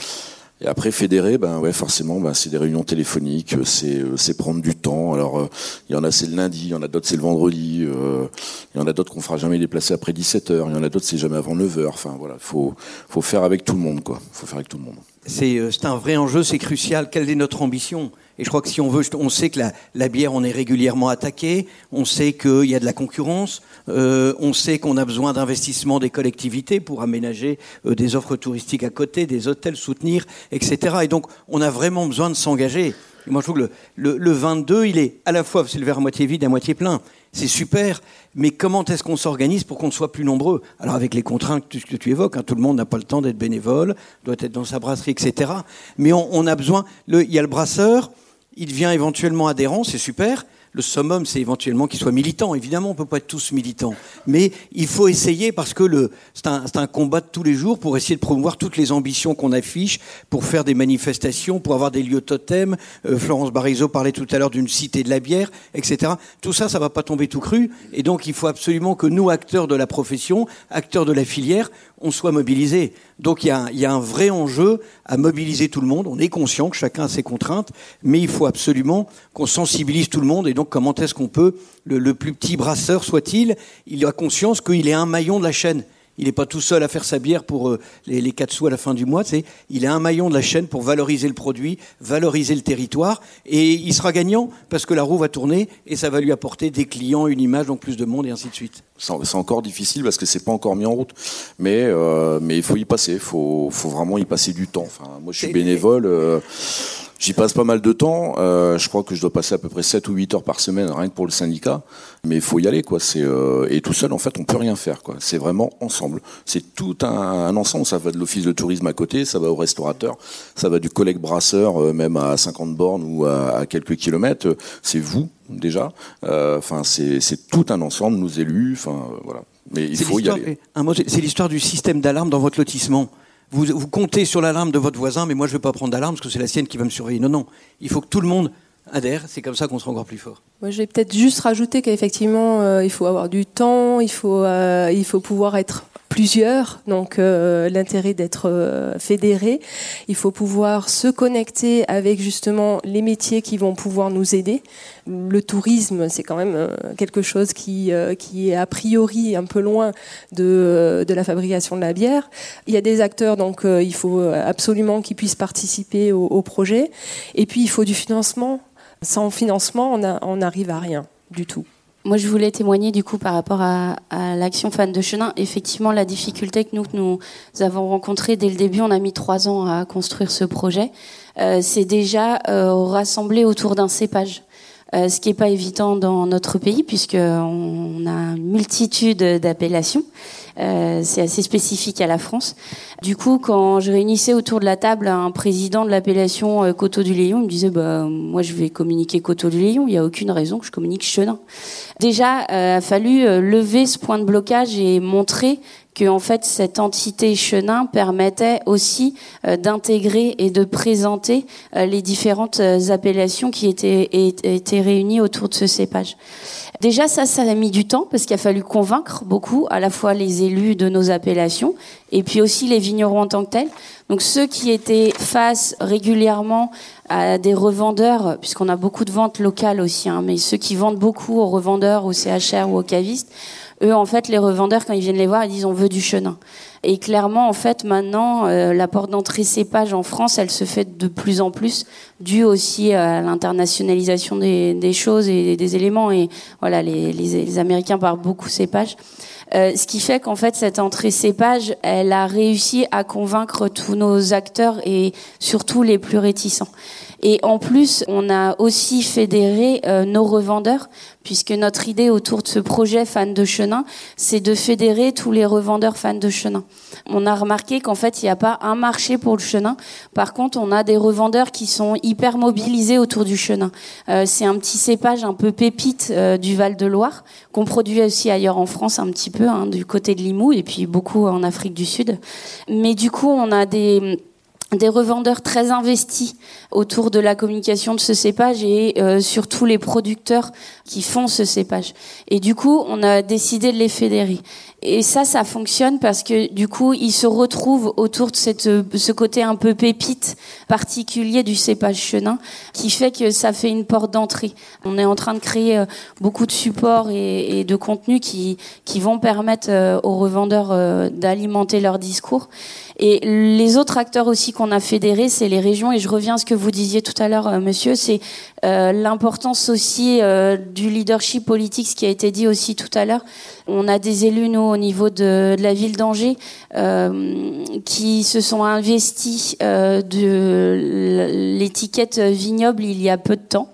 C: Et après fédérer, ben ouais, forcément, ben, c'est des réunions téléphoniques, c'est euh, c'est prendre du temps. Alors euh, il y en a c'est le lundi, il y en a d'autres c'est le vendredi, euh, il y en a d'autres qu'on fera jamais déplacer après 17 h il y en a d'autres c'est jamais avant 9 h Enfin voilà, faut faut faire avec tout le monde quoi. Faut faire avec tout le monde.
E: C'est c'est un vrai enjeu, c'est crucial. Quelle est notre ambition? Et je crois que si on veut, on sait que la, bière, on est régulièrement attaqué, on sait qu'il y a de la concurrence, euh, on sait qu'on a besoin d'investissement des collectivités pour aménager euh, des offres touristiques à côté, des hôtels, soutenir, etc. Et donc, on a vraiment besoin de s'engager. Moi, je trouve que le, le, le 22, il est à la fois, c'est le verre à moitié vide, à moitié plein. C'est super, mais comment est-ce qu'on s'organise pour qu'on soit plus nombreux? Alors avec les contraintes que tu, que tu évoques, hein, tout le monde n'a pas le temps d'être bénévole, doit être dans sa brasserie, etc. Mais on, a besoin. Il y a le brasseur, il devient éventuellement adhérent, c'est super. le summum, c'est éventuellement qu'ils soient militants. Évidemment, on peut pas être tous militants, mais il faut essayer parce que c'est un, combat de tous les jours pour essayer de promouvoir toutes les ambitions qu'on affiche, pour faire des manifestations, pour avoir des lieux totems. Euh, Florence Barizo parlait tout à l'heure d'une cité de la bière, etc. Tout ça, ça va pas tomber tout cru, et donc il faut absolument que nous, acteurs de la profession, acteurs de la filière, on soit mobilisés. Donc il y, a, il y, a, un vrai enjeu à mobiliser tout le monde. On est conscient que chacun a ses contraintes, mais il faut absolument qu'on sensibilise tout le monde. Et donc comment est-ce qu'on peut, le, le, plus petit brasseur soit-il, il a conscience qu'il est un maillon de la chaîne. Il n'est pas tout seul à faire sa bière pour euh, les, les 4 sous à la fin du mois. Il est un maillon de la chaîne pour valoriser le produit, valoriser le territoire. Et il sera gagnant parce que la roue va tourner et ça va lui apporter des clients, une image, donc plus de monde et ainsi de suite.
C: C'est encore difficile parce que c'est pas encore mis en route. Mais, euh, mais il faut y passer. Il faut, faut vraiment y passer du temps. Enfin, moi, je suis bénévole. Euh, J'y passe pas mal de temps. Euh, je crois que je dois passer à peu près 7 ou 8 heures par semaine, rien que pour le syndicat. Mais il faut y aller, quoi. C'est euh, et tout seul, en fait, on peut rien faire, quoi. C'est vraiment ensemble. C'est tout un, un, ensemble. Ça va de l'office de tourisme à côté, ça va au restaurateur, ça va du collègue brasseur, euh, même à 50 bornes ou à, à quelques kilomètres. C'est vous déjà. Enfin, c'est tout un ensemble, nos élus. Enfin, voilà. Mais il faut y aller.
E: Un mot, c'est l'histoire du système d'alarme dans votre lotissement. Vous, vous, comptez sur l'alarme de votre voisin, mais moi je ne vais pas prendre d'alarme parce que c'est la sienne qui va me surveiller. Non, non. Il faut que tout le monde adhère. C'est comme ça qu'on sera encore plus fort.
G: Moi, je vais peut-être juste rajouter qu'effectivement, euh, il faut avoir du temps, il faut, euh, il faut pouvoir être plusieurs, donc euh, l'intérêt d'être euh, fédéré. Il faut pouvoir se connecter avec justement les métiers qui vont pouvoir nous aider. Le tourisme, c'est quand même euh, quelque chose qui, qui est a priori un peu loin de, de la fabrication de la bière. Il y a des acteurs, donc il faut absolument qu'ils puissent participer au, projet. Et puis il faut du financement. Sans financement, on n'arrive à rien du tout.
D: Moi, je voulais témoigner du coup par rapport à, l'action Fan de Chenin. Effectivement, la difficulté que nous, nous avons rencontrée dès le début, on a mis trois ans à construire ce projet, euh, c'est déjà euh, rassembler autour d'un cépage. Euh, ce qui n'est pas évident dans notre pays puisqu'on a une multitude d'appellations. Euh, c'est assez spécifique à la France. Du coup, quand je réunissais autour de la table un président de l'appellation euh, Coteau du Léon, il me disait bah, moi je vais communiquer Coteau du Léon, il n'y a aucune raison que je communique Chenin. Déjà, euh, a fallu euh, lever ce point de blocage et montrer que en fait cette entité Chenin permettait aussi d'intégrer et de présenter les différentes appellations qui étaient, étaient réunies autour de ce cépage. Déjà ça, ça a mis du temps parce qu'il a fallu convaincre beaucoup à la fois les élus de nos appellations et puis aussi les vignerons en tant que tels. Donc ceux qui étaient face régulièrement à des revendeurs, puisqu'on a beaucoup de ventes locales aussi, hein, mais ceux qui vendent beaucoup aux revendeurs, aux CHR ou aux cavistes, eux, en fait, les revendeurs, quand ils viennent les voir, ils disent on veut du chenin. Et clairement, en fait, maintenant, euh, la porte d'entrée cépage en France, elle se fait de plus en plus, dû aussi à l'internationalisation des, choses et des éléments. Et voilà, les Américains parlent beaucoup cépage. Euh, ce qui fait qu'en fait cette entrée cépage, elle a réussi à convaincre tous nos acteurs et surtout les plus réticents. Et en plus, on a aussi fédéré euh, nos revendeurs, puisque notre idée autour de ce projet fan de chenin, c'est de fédérer tous les revendeurs fans de chenin. On a remarqué qu'en fait, il n'y a pas un marché pour le chenin. Par contre, on a des revendeurs qui sont hyper mobilisés autour du chenin. Euh, c'est un petit cépage un peu pépite euh, du Val-de-Loire, qu'on produit aussi ailleurs en France un petit peu, hein, du côté de Limoux, et puis beaucoup en Afrique du Sud. Mais du coup, on a des des revendeurs très investis autour de la communication de ce cépage et euh, surtout les producteurs qui font ce cépage. Et du coup, on a décidé de les fédérer. Et ça, ça fonctionne parce que du coup, ils se retrouvent autour de cette, ce côté un peu pépite particulier du cépage chenin, qui fait que ça fait une porte d'entrée. On est en train de créer euh, beaucoup de supports et, de contenus qui, qui vont permettre euh, aux revendeurs euh, d'alimenter leur discours. Et les autres acteurs aussi qu'on a fédérés, c'est les régions. Et je reviens à ce que vous disiez tout à l'heure, monsieur, c'est euh, l'importance aussi euh, du leadership politique, ce qui a été dit aussi tout à l'heure. On a des élus, nous, au niveau de, de la ville d'Angers, euh, qui se sont investis de l'étiquette vignoble il y a peu de temps.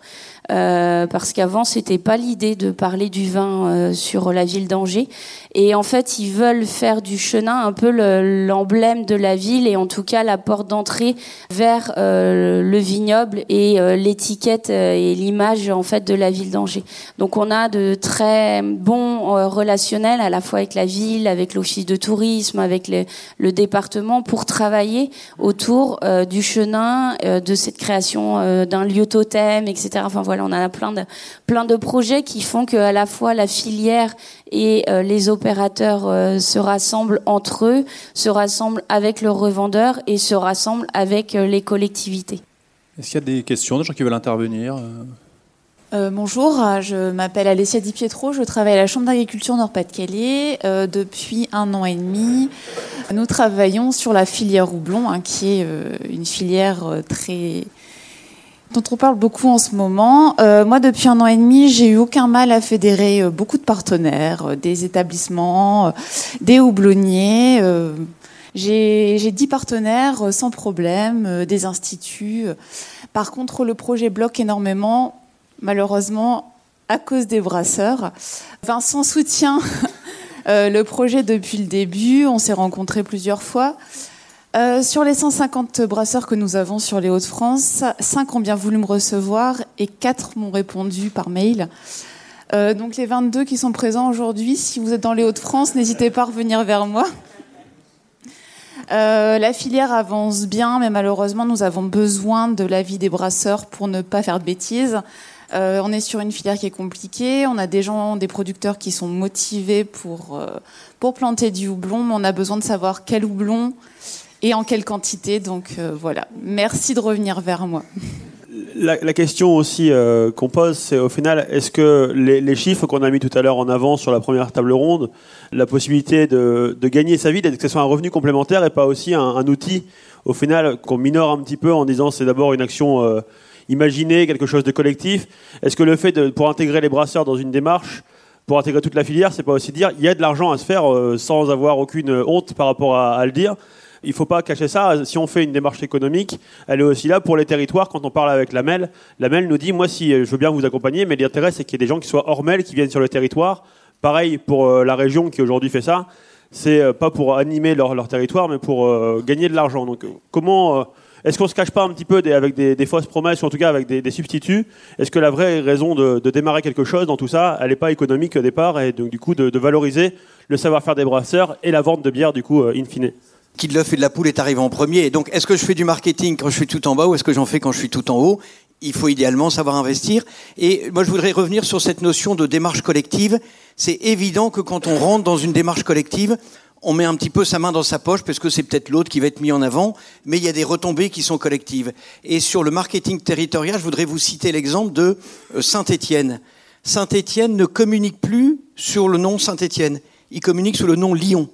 D: Euh, parce qu'avant c'était pas l'idée de parler du vin euh, sur la ville d'Angers. Et en fait, ils veulent faire du Chenin un peu l'emblème de la ville et en tout cas la porte d'entrée vers euh, le vignoble et l'étiquette et l'image en fait de la ville d'Angers. Donc on a de très bons relationnels à la fois avec la ville, avec l'office de tourisme, avec le département pour travailler autour du Chenin, de cette création d'un lieu totem, etc. voilà on a plein de, plein de projets qui font qu'à la fois la filière et euh, les opérateurs euh, se rassemblent entre eux, se rassemblent avec leurs revendeurs et se rassemblent avec euh, les collectivités.
B: Est-ce qu'il y a des questions, des gens qui veulent intervenir
H: bonjour, je m'appelle Alessia Di Pietro, je travaille à la Chambre d'agriculture Nord-Pas-de-Calais depuis un an et demi. Nous travaillons sur la filière houblon, hein, qui est une filière très dont on parle beaucoup en ce moment. Euh, moi, depuis un an et demi, j'ai eu aucun mal à fédérer euh, beaucoup de partenaires, euh, des établissements, des houblonniers. j'ai dix partenaires sans problème, des instituts. Par contre, le projet bloque énormément, malheureusement, à cause des brasseurs. Vincent soutient le projet depuis le début. On s'est rencontrés plusieurs fois. Euh, sur les 150 brasseurs que nous avons sur les Hauts-de-France, 5 ont bien voulu me recevoir et 4 m'ont répondu par mail. Euh, donc les 22 qui sont présents aujourd'hui, si vous êtes dans les Hauts-de-France, n'hésitez pas à revenir vers moi. Euh, la filière avance bien, mais malheureusement, nous avons besoin de l'avis des brasseurs pour ne pas faire de bêtises. on est sur une filière qui est compliquée. On a des gens, des producteurs qui sont motivés pour, pour planter du houblon, mais on a besoin de savoir quel houblon, et en quelle quantité. Donc euh, voilà, merci de revenir vers moi.
I: La, question aussi euh, qu'on pose, c'est au final, est-ce que les, chiffres qu'on a mis tout à l'heure en avant sur la première table ronde, la possibilité de, gagner sa vie, que ce soit un revenu complémentaire et pas aussi un, outil, au final, qu'on minore un petit peu en disant c'est d'abord une action euh, imaginée, quelque chose de collectif. Est-ce que le fait de pour intégrer les brasseurs dans une démarche, pour intégrer toute la filière, c'est pas aussi dire il y a de l'argent à se faire sans avoir aucune honte par rapport à le dire il ne faut pas cacher ça. Si on fait une démarche économique, elle est aussi là pour les territoires. Quand on parle avec la MEL, la MEL nous dit, moi, si je veux bien vous accompagner, mais l'intérêt, c'est qu'il y ait des gens qui soient hors MEL, qui viennent sur le territoire. Pareil pour euh, la région qui aujourd'hui fait ça. C'est euh, pas pour animer leur, territoire, mais pour euh, gagner de l'argent. Donc, comment est-ce qu'on se cache pas un petit peu avec des, fausses promesses, ou en tout cas avec des, substituts? Est-ce que la vraie raison de, démarrer quelque chose dans tout ça, elle n'est pas économique au départ, et donc du coup de, de valoriser le savoir-faire des brasseurs et la vente de bière du coup in fine?
E: Qui de l'œuf et de la poule est arrivé en premier. donc, est-ce que je fais du marketing quand je suis tout en bas ou est-ce que j'en fais quand je suis tout en haut? Il faut idéalement savoir investir. Et moi, je voudrais revenir sur cette notion de démarche collective. C'est évident que quand on rentre dans une démarche collective, on met un petit peu sa main dans sa poche parce que c'est peut-être l'autre qui va être mis en avant, mais il y a des retombées qui sont collectives. Et sur le marketing territorial, je voudrais vous citer l'exemple de euh, Saint-Étienne. Saint-Étienne ne communique plus sur le nom Saint-Étienne, il communique sous le nom Lyon.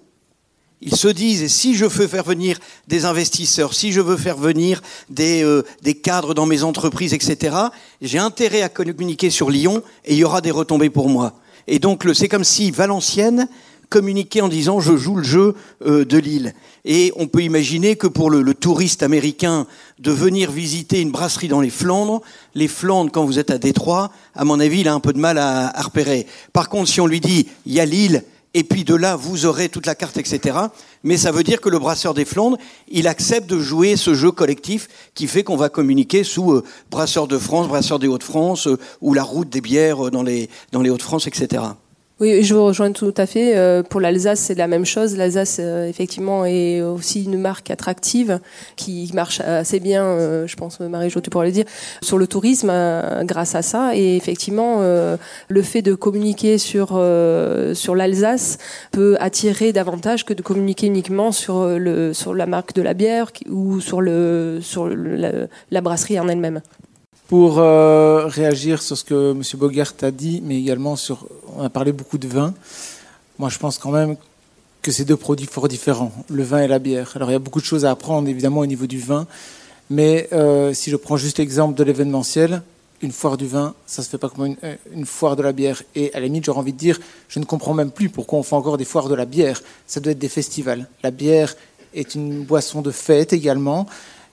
E: Ils se disent, si je veux faire venir des investisseurs, si je veux faire venir des, euh, des cadres dans mes entreprises, etc., j'ai intérêt à communiquer sur Lyon et il y aura des retombées pour moi. Et donc, c'est comme si Valenciennes communiquait en disant, je joue le jeu euh, de Lille. Et on peut imaginer que pour le, touriste américain de venir visiter une brasserie dans les Flandres, les Flandres, quand vous êtes à Détroit, à mon avis, il a un peu de mal à, à repérer. Par contre, si on lui dit, il y a Lille, et puis de là, vous aurez toute la carte, etc. Mais ça veut dire que le brasseur des Flandres, il accepte de jouer ce jeu collectif qui fait qu'on va communiquer sous euh, brasseur de France, brasseur des Hauts-de-France, euh, ou la route des bières euh, dans les, dans les Hauts-de-France, etc.
G: Oui, je vous rejoins tout à fait. Euh, pour l'Alsace, c'est la même chose. L'Alsace, euh, effectivement, est aussi une marque attractive qui marche assez bien, euh, je pense, Marie-Jo, tu pourrais le dire, sur le tourisme grâce à ça. Et effectivement, le fait de communiquer sur, sur l'Alsace peut attirer davantage que de communiquer uniquement sur, le, sur la marque de la bière ou sur, le, sur la brasserie en elle-même
J: pour euh, réagir sur ce que M. Bogert a dit, mais également sur. On a parlé beaucoup de vin. Moi, je pense quand même que c'est deux produits fort différents, le vin et la bière. Alors, il y a beaucoup de choses à apprendre, évidemment, au niveau du vin. Mais euh, si je prends juste l'exemple de l'événementiel, une foire du vin, ça se fait pas comme une, euh, une, foire de la bière. Et à la limite, j'aurais envie de dire, je ne comprends même plus pourquoi on fait encore des foires de la bière. Ça doit être des festivals. La bière est une boisson de fête également.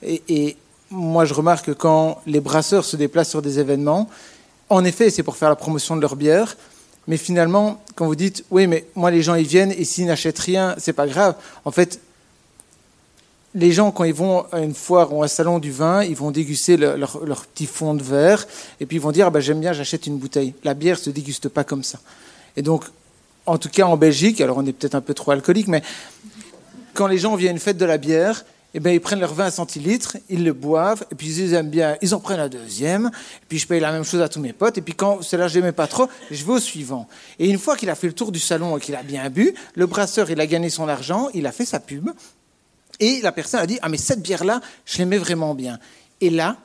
J: Et moi, je remarque que quand les brasseurs se déplacent sur des événements, en effet, c'est pour faire la promotion de leur bière. Mais finalement, quand vous dites, oui, mais moi, les gens, ils viennent et s'ils n'achètent rien, c'est pas grave. En fait, les gens, quand ils vont à une foire ou à un salon du vin, ils vont déguster leur, petit fond de verre et puis ils vont dire, ah ben, j'aime bien, j'achète une bouteille. La bière se déguste pas comme ça. Et donc, en tout cas en Belgique, alors on est peut-être un peu trop alcoolique, mais quand les gens viennent à une fête de la bière, eh bien, ils prennent leur 20 centilitres, ils le boivent, et puis ils aiment bien, ils en prennent un deuxième, et puis je paye la même chose à tous mes potes, et puis quand cela je n'aimais pas trop, je vais au suivant. Et une fois qu'il a fait le tour du salon et qu'il a bien bu, le brasseur, il a gagné son argent, il a fait sa pub, et la personne a dit, ah mais cette bière-là, je l'aimais vraiment bien. Et là,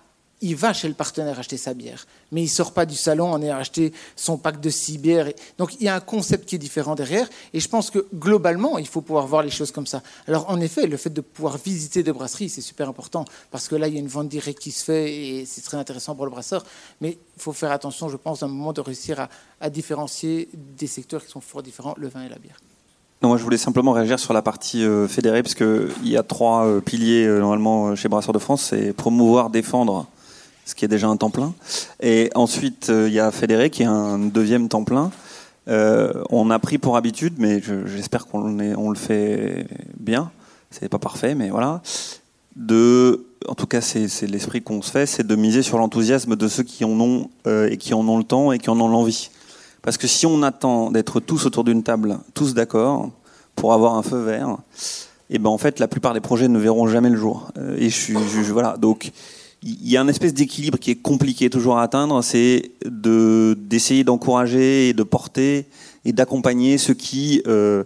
J: il va chez le partenaire acheter sa bière. Mais il sort pas du salon en ayant acheté son pack de six bières. Donc il y a un concept qui est différent derrière. Et je pense que globalement, il faut pouvoir voir les choses comme ça. Alors en effet, le fait de pouvoir visiter des brasseries, c'est super important. Parce que là, il y a une vente directe qui se fait et c'est très intéressant pour le brasseur. Mais il faut faire attention, je pense, à un moment de réussir à, différencier des secteurs qui sont fort différents, le vin et la bière.
K: Non, moi je voulais simplement réagir sur la partie euh, fédérée, parce qu'il y a trois euh, piliers euh, normalement chez Brasseurs de France, c'est promouvoir, défendre ce qui est déjà un temps plein. Et ensuite, euh, il y a Fédéré qui est un deuxième temps plein. Euh, on a pris pour habitude, mais j'espère qu'on on le fait bien. C'est pas parfait, mais voilà. De, en tout cas, c'est l'esprit qu'on se fait, c'est de miser sur l'enthousiasme de ceux qui en ont euh, et qui en ont le temps et qui en ont l'envie. Parce que si on attend d'être tous autour d'une table, tous d'accord, pour avoir un feu vert, et eh ben en fait, la plupart des projets ne verront jamais le jour. et je suis, je, voilà. Donc, il y a une espèce d'équilibre qui est compliqué toujours à atteindre, c'est de d'essayer d'encourager et de porter et d'accompagner ceux qui euh,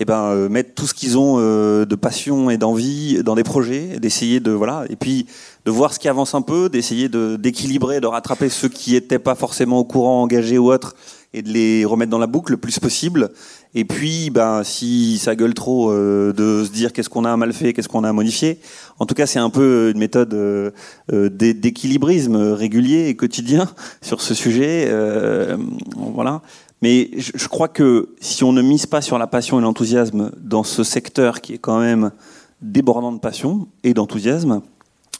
K: eh ben, euh, mettent tout ce qu'ils ont euh, de passion et d'envie dans des projets, d'essayer de voilà, et puis de voir ce qui avance un peu, d'essayer de d'équilibrer, de rattraper ceux qui n'étaient pas forcément au courant, engagés ou autres, et de les remettre dans la boucle le plus possible. Et puis, ben, si ça gueule trop, euh, de se dire qu'est-ce qu'on a mal fait, qu'est-ce qu'on a modifié. En tout cas, c'est un peu une méthode euh, euh d'équilibrisme régulier et quotidien sur ce sujet. Voilà. Mais je, je, crois que si on ne mise pas sur la passion et l'enthousiasme dans ce secteur qui est quand même débordant de passion et d'enthousiasme,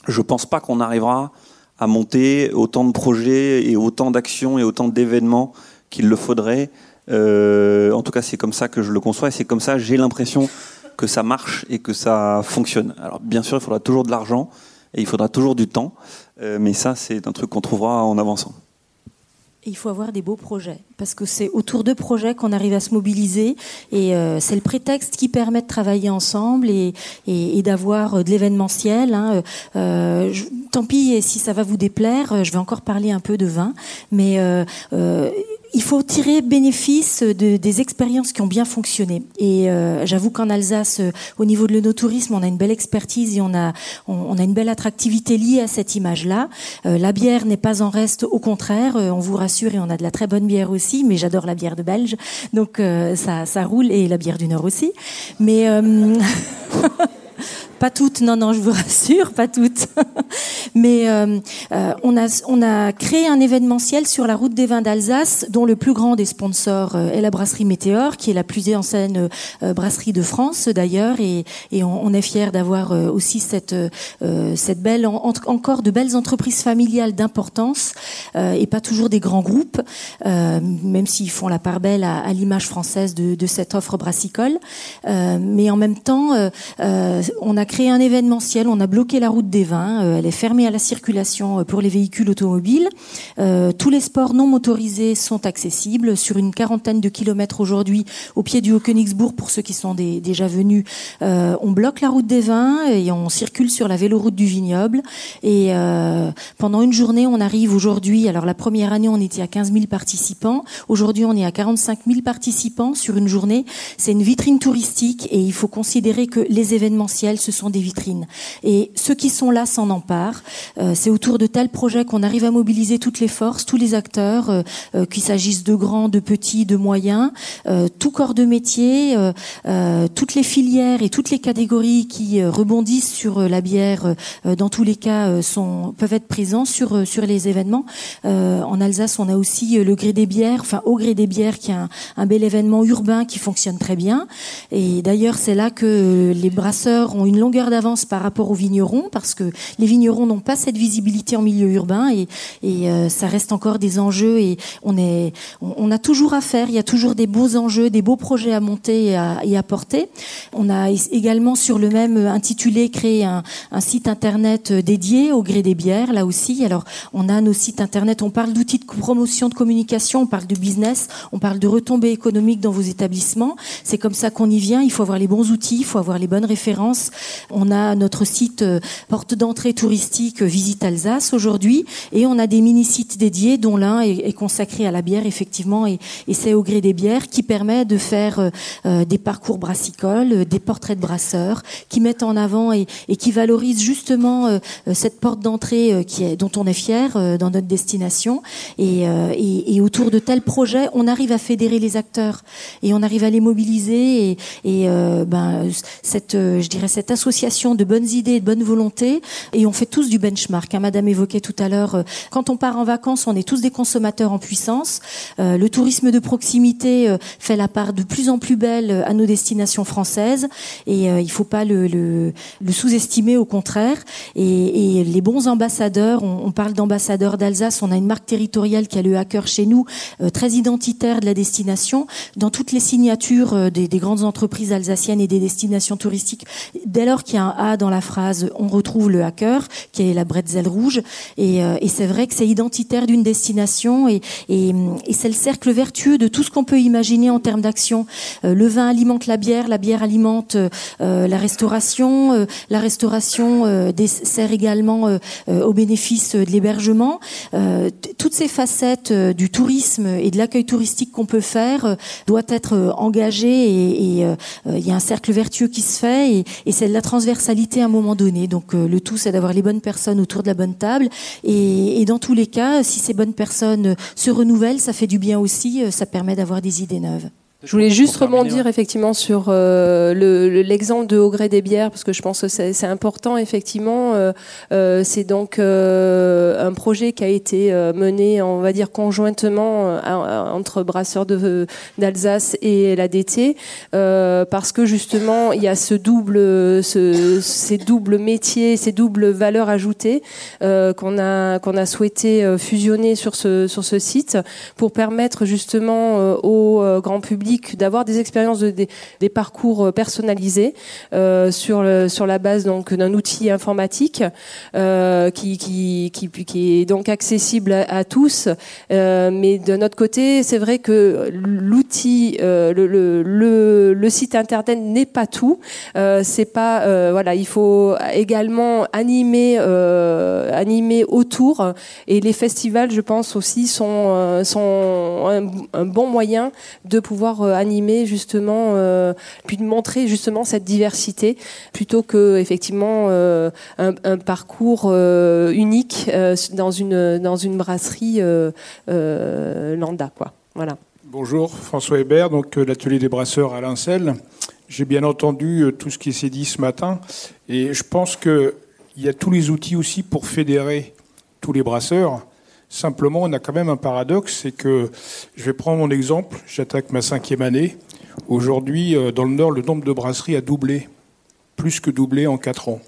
K: je pense pas qu'on arrivera à monter autant de projets et autant d'actions et autant d'événements qu'il le faudrait. Euh, en tout cas, c'est comme ça que je le conçois et c'est comme ça j'ai l'impression que ça marche et que ça fonctionne. Alors, bien sûr, il faudra toujours de l'argent et il faudra toujours du temps, euh, mais ça, c'est un truc qu'on trouvera en avançant.
F: il faut avoir des beaux projets, parce que c'est autour de projets qu'on arrive à se mobiliser, et euh, c'est le prétexte qui permet de travailler ensemble et, d'avoir euh, de l'événementiel. Hein. Euh, tant pis si ça va vous déplaire, je vais encore parler un peu de vin, mais il faut tirer bénéfice de, des expériences qui ont bien fonctionné. Et j'avoue qu'en Alsace, au niveau de l'onotourisme, on a une belle expertise et on a, a une belle attractivité liée à cette image-là. La bière n'est pas en reste, au contraire, on vous rassure et on a de la très bonne bière aussi, mais j'adore la bière de Belge, donc ça, ça roule et la bière du Nord aussi. Mais Pas toutes, non, non, je vous rassure, pas toutes. Mais euh, euh, on, a, on a créé un événementiel sur la route des vins d'Alsace, dont le plus grand des sponsors euh, est la brasserie Météor, qui est la plus ancienne brasserie de France d'ailleurs, et, et on, est fiers d'avoir aussi cette, cette belle, encore de belles entreprises familiales d'importance, et pas toujours des grands groupes, même s'ils font la part belle à, à l'image française de, de, cette offre brassicole. mais en même temps, on a créé un événementiel, on a bloqué la route des vins, euh, elle est fermée à la circulation euh, pour les véhicules automobiles. Euh, tous les sports non motorisés sont accessibles sur une quarantaine de kilomètres aujourd'hui au pied du Haut-Königsbourg pour ceux qui sont déjà venus. on bloque la route des vins et on circule sur la véloroute du vignoble. Et pendant une journée, on arrive aujourd'hui, alors la première année on était à 15 000 participants, aujourd'hui on est à 45 000 participants sur une journée. C'est une vitrine touristique et il faut considérer que les événementiels, sont des vitrines. Et ceux qui sont là s'en emparent. Euh, c'est autour de tels projets qu'on arrive à mobiliser toutes les forces, tous les acteurs, euh, euh, qu'il s'agisse de grands, de petits, de moyens, tout corps de métier, toutes les filières et toutes les catégories qui rebondissent sur la bière, dans tous les cas, peuvent être présents sur, sur les événements. en Alsace, on a aussi le Gré des bières, enfin au Gré des bières, qui est un, un bel événement urbain qui fonctionne très bien. Et d'ailleurs, c'est là que les brasseurs ont une longueur d'avance par rapport aux vignerons parce que les vignerons n'ont pas cette visibilité en milieu urbain et, euh, ça reste encore des enjeux et on est, on, a toujours à faire. Il y a toujours des beaux enjeux, des beaux projets à monter et à, porter. On a également sur le même intitulé créé un, un site internet dédié au gré des bières là aussi. Alors on a nos sites internet, on parle d'outils de promotion de communication, on parle de business, on parle de retombées économiques dans vos établissements. C'est comme ça qu'on y vient. Il faut avoir les bons outils, il faut avoir les bonnes références. On a notre site euh, porte d'entrée touristique euh, Visite Alsace aujourd'hui. Et on a des mini-sites dédiés dont l'un est, consacré à la bière effectivement et, c'est au gré des bières qui permet de faire euh, des parcours brassicoles, des portraits de brasseurs qui mettent en avant et, qui valorisent justement cette porte d'entrée dont on est fier dans notre destination. Et, et, autour de tels projets on arrive à fédérer les acteurs. Et on arrive à les mobiliser et, et ben cette je dirais cette association de bonnes idées et de bonne volonté et on fait tous du benchmark. Hein. Madame évoquait tout à l'heure, euh, quand on part en vacances, on est tous des consommateurs en puissance. Euh, le tourisme de proximité euh, fait la part de plus en plus belle à nos destinations françaises et il faut pas le, sous-estimer, au contraire. Et, les bons ambassadeurs, on, on parle d'ambassadeurs d'Alsace, on a une marque territoriale qui a le hacker chez nous, très identitaire de la destination. Dans toutes les signatures des, des grandes entreprises alsaciennes et des destinations touristiques, dès lors qu'il y a un A dans la phrase, on retrouve le hacker, qui est la bretzel rouge. Et, euh, et c'est vrai que c'est identitaire d'une destination et, c'est le cercle vertueux de tout ce qu'on peut imaginer en termes d'action. Euh, le vin alimente la bière, la bière alimente euh, la restauration, la restauration sert également au bénéfice de l'hébergement. toutes ces facettes du tourisme et de l'accueil touristique qu'on peut faire doit être engagée et il y a un cercle vertueux qui se fait et, c'est de transversalité à un moment donné. Donc euh, le tout, c'est d'avoir les bonnes personnes autour de la bonne table. Et, et, dans tous les cas, si ces bonnes personnes se renouvellent, ça fait du bien aussi, euh, ça permet d'avoir des idées neuves.
G: Je voulais juste rebondir effectivement sur euh, l'exemple de Au gré des bières parce que je pense que c'est important effectivement. Euh, euh, c'est donc euh, un projet qui a été euh, mené, on va dire conjointement entre Brasseurs d'Alsace et la DT parce que justement il y a ce double, ce, ces doubles métiers, ces doubles valeurs ajoutées qu'on a qu'on a souhaité fusionner sur ce sur ce site pour permettre justement au grand public d'avoir des expériences, de, des, parcours euh, personnalisés euh, sur, sur la base donc d'un outil informatique euh, qui, qui, qui, est donc accessible à, tous. Mais de notre côté, c'est vrai que l'outil, le, le, le, site internet n'est pas tout. c'est pas voilà, il faut également animer animer autour et les festivals, je pense aussi, sont sont un bon moyen de pouvoir euh, animer justement, euh, puis de montrer justement cette diversité plutôt que effectivement euh, un, parcours unique dans une dans une brasserie lambda quoi. Voilà.
L: Bonjour, François Hébert, donc l'atelier des brasseurs à Lincel. J'ai bien entendu tout ce qui s'est dit ce matin et je pense qu'il y a tous les outils aussi pour fédérer tous les brasseurs. Simplement, on a quand même un paradoxe, c'est que, je vais prendre mon exemple, j'attaque ma cinquième année. Aujourd'hui, euh, dans le Nord, le nombre de brasseries a doublé, plus que doublé en quatre ans.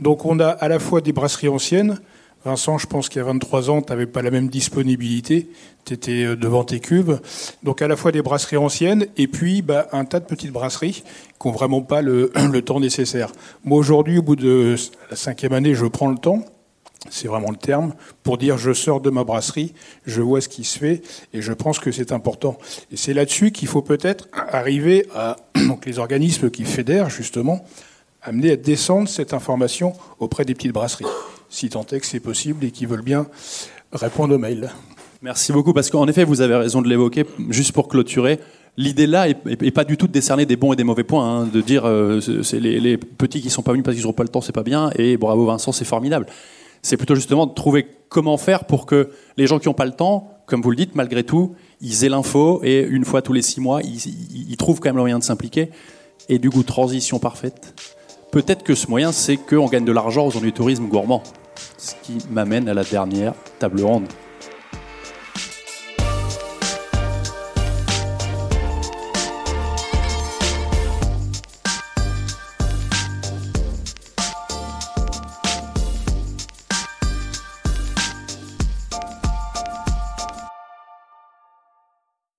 L: Donc on a à la fois des brasseries anciennes. Vincent, je pense qu'il y a 23 ans, tu n'avais pas la même disponibilité, tu étais euh, devant tes cuves. Donc à la fois des brasseries anciennes et puis bah, un tas de petites brasseries qui n'ont vraiment pas le, le temps nécessaire. Moi aujourd'hui, au bout de la cinquième année, je prends le temps c'est vraiment le terme, pour dire je sors de ma brasserie, je vois ce qui se fait, et je pense que c'est important. Et c'est là-dessus qu'il faut peut-être arriver à, donc les organismes qui fédèrent justement, amener à descendre cette information auprès des petites brasseries, si tant est que c'est possible et qui veulent bien répondre aux mails.
B: Merci beaucoup, parce qu'en effet, vous avez raison de l'évoquer, juste pour clôturer. L'idée là est, pas du tout de décerner des bons et des mauvais points, hein, de dire euh, c'est les, petits qui sont pas venus parce qu'ils n'ont pas le temps, c'est pas bien, et bravo Vincent, c'est formidable. C'est plutôt justement de trouver comment faire pour que les gens qui n'ont pas le temps, comme vous le dites, malgré tout, ils aient l'info et une fois tous les six mois, ils, trouvent quand même le moyen de s'impliquer. Et du coup, transition parfaite. Peut-être que ce moyen, c'est qu'on gagne de l'argent aux ennuis du tourisme gourmand. Ce qui m'amène à la dernière table ronde.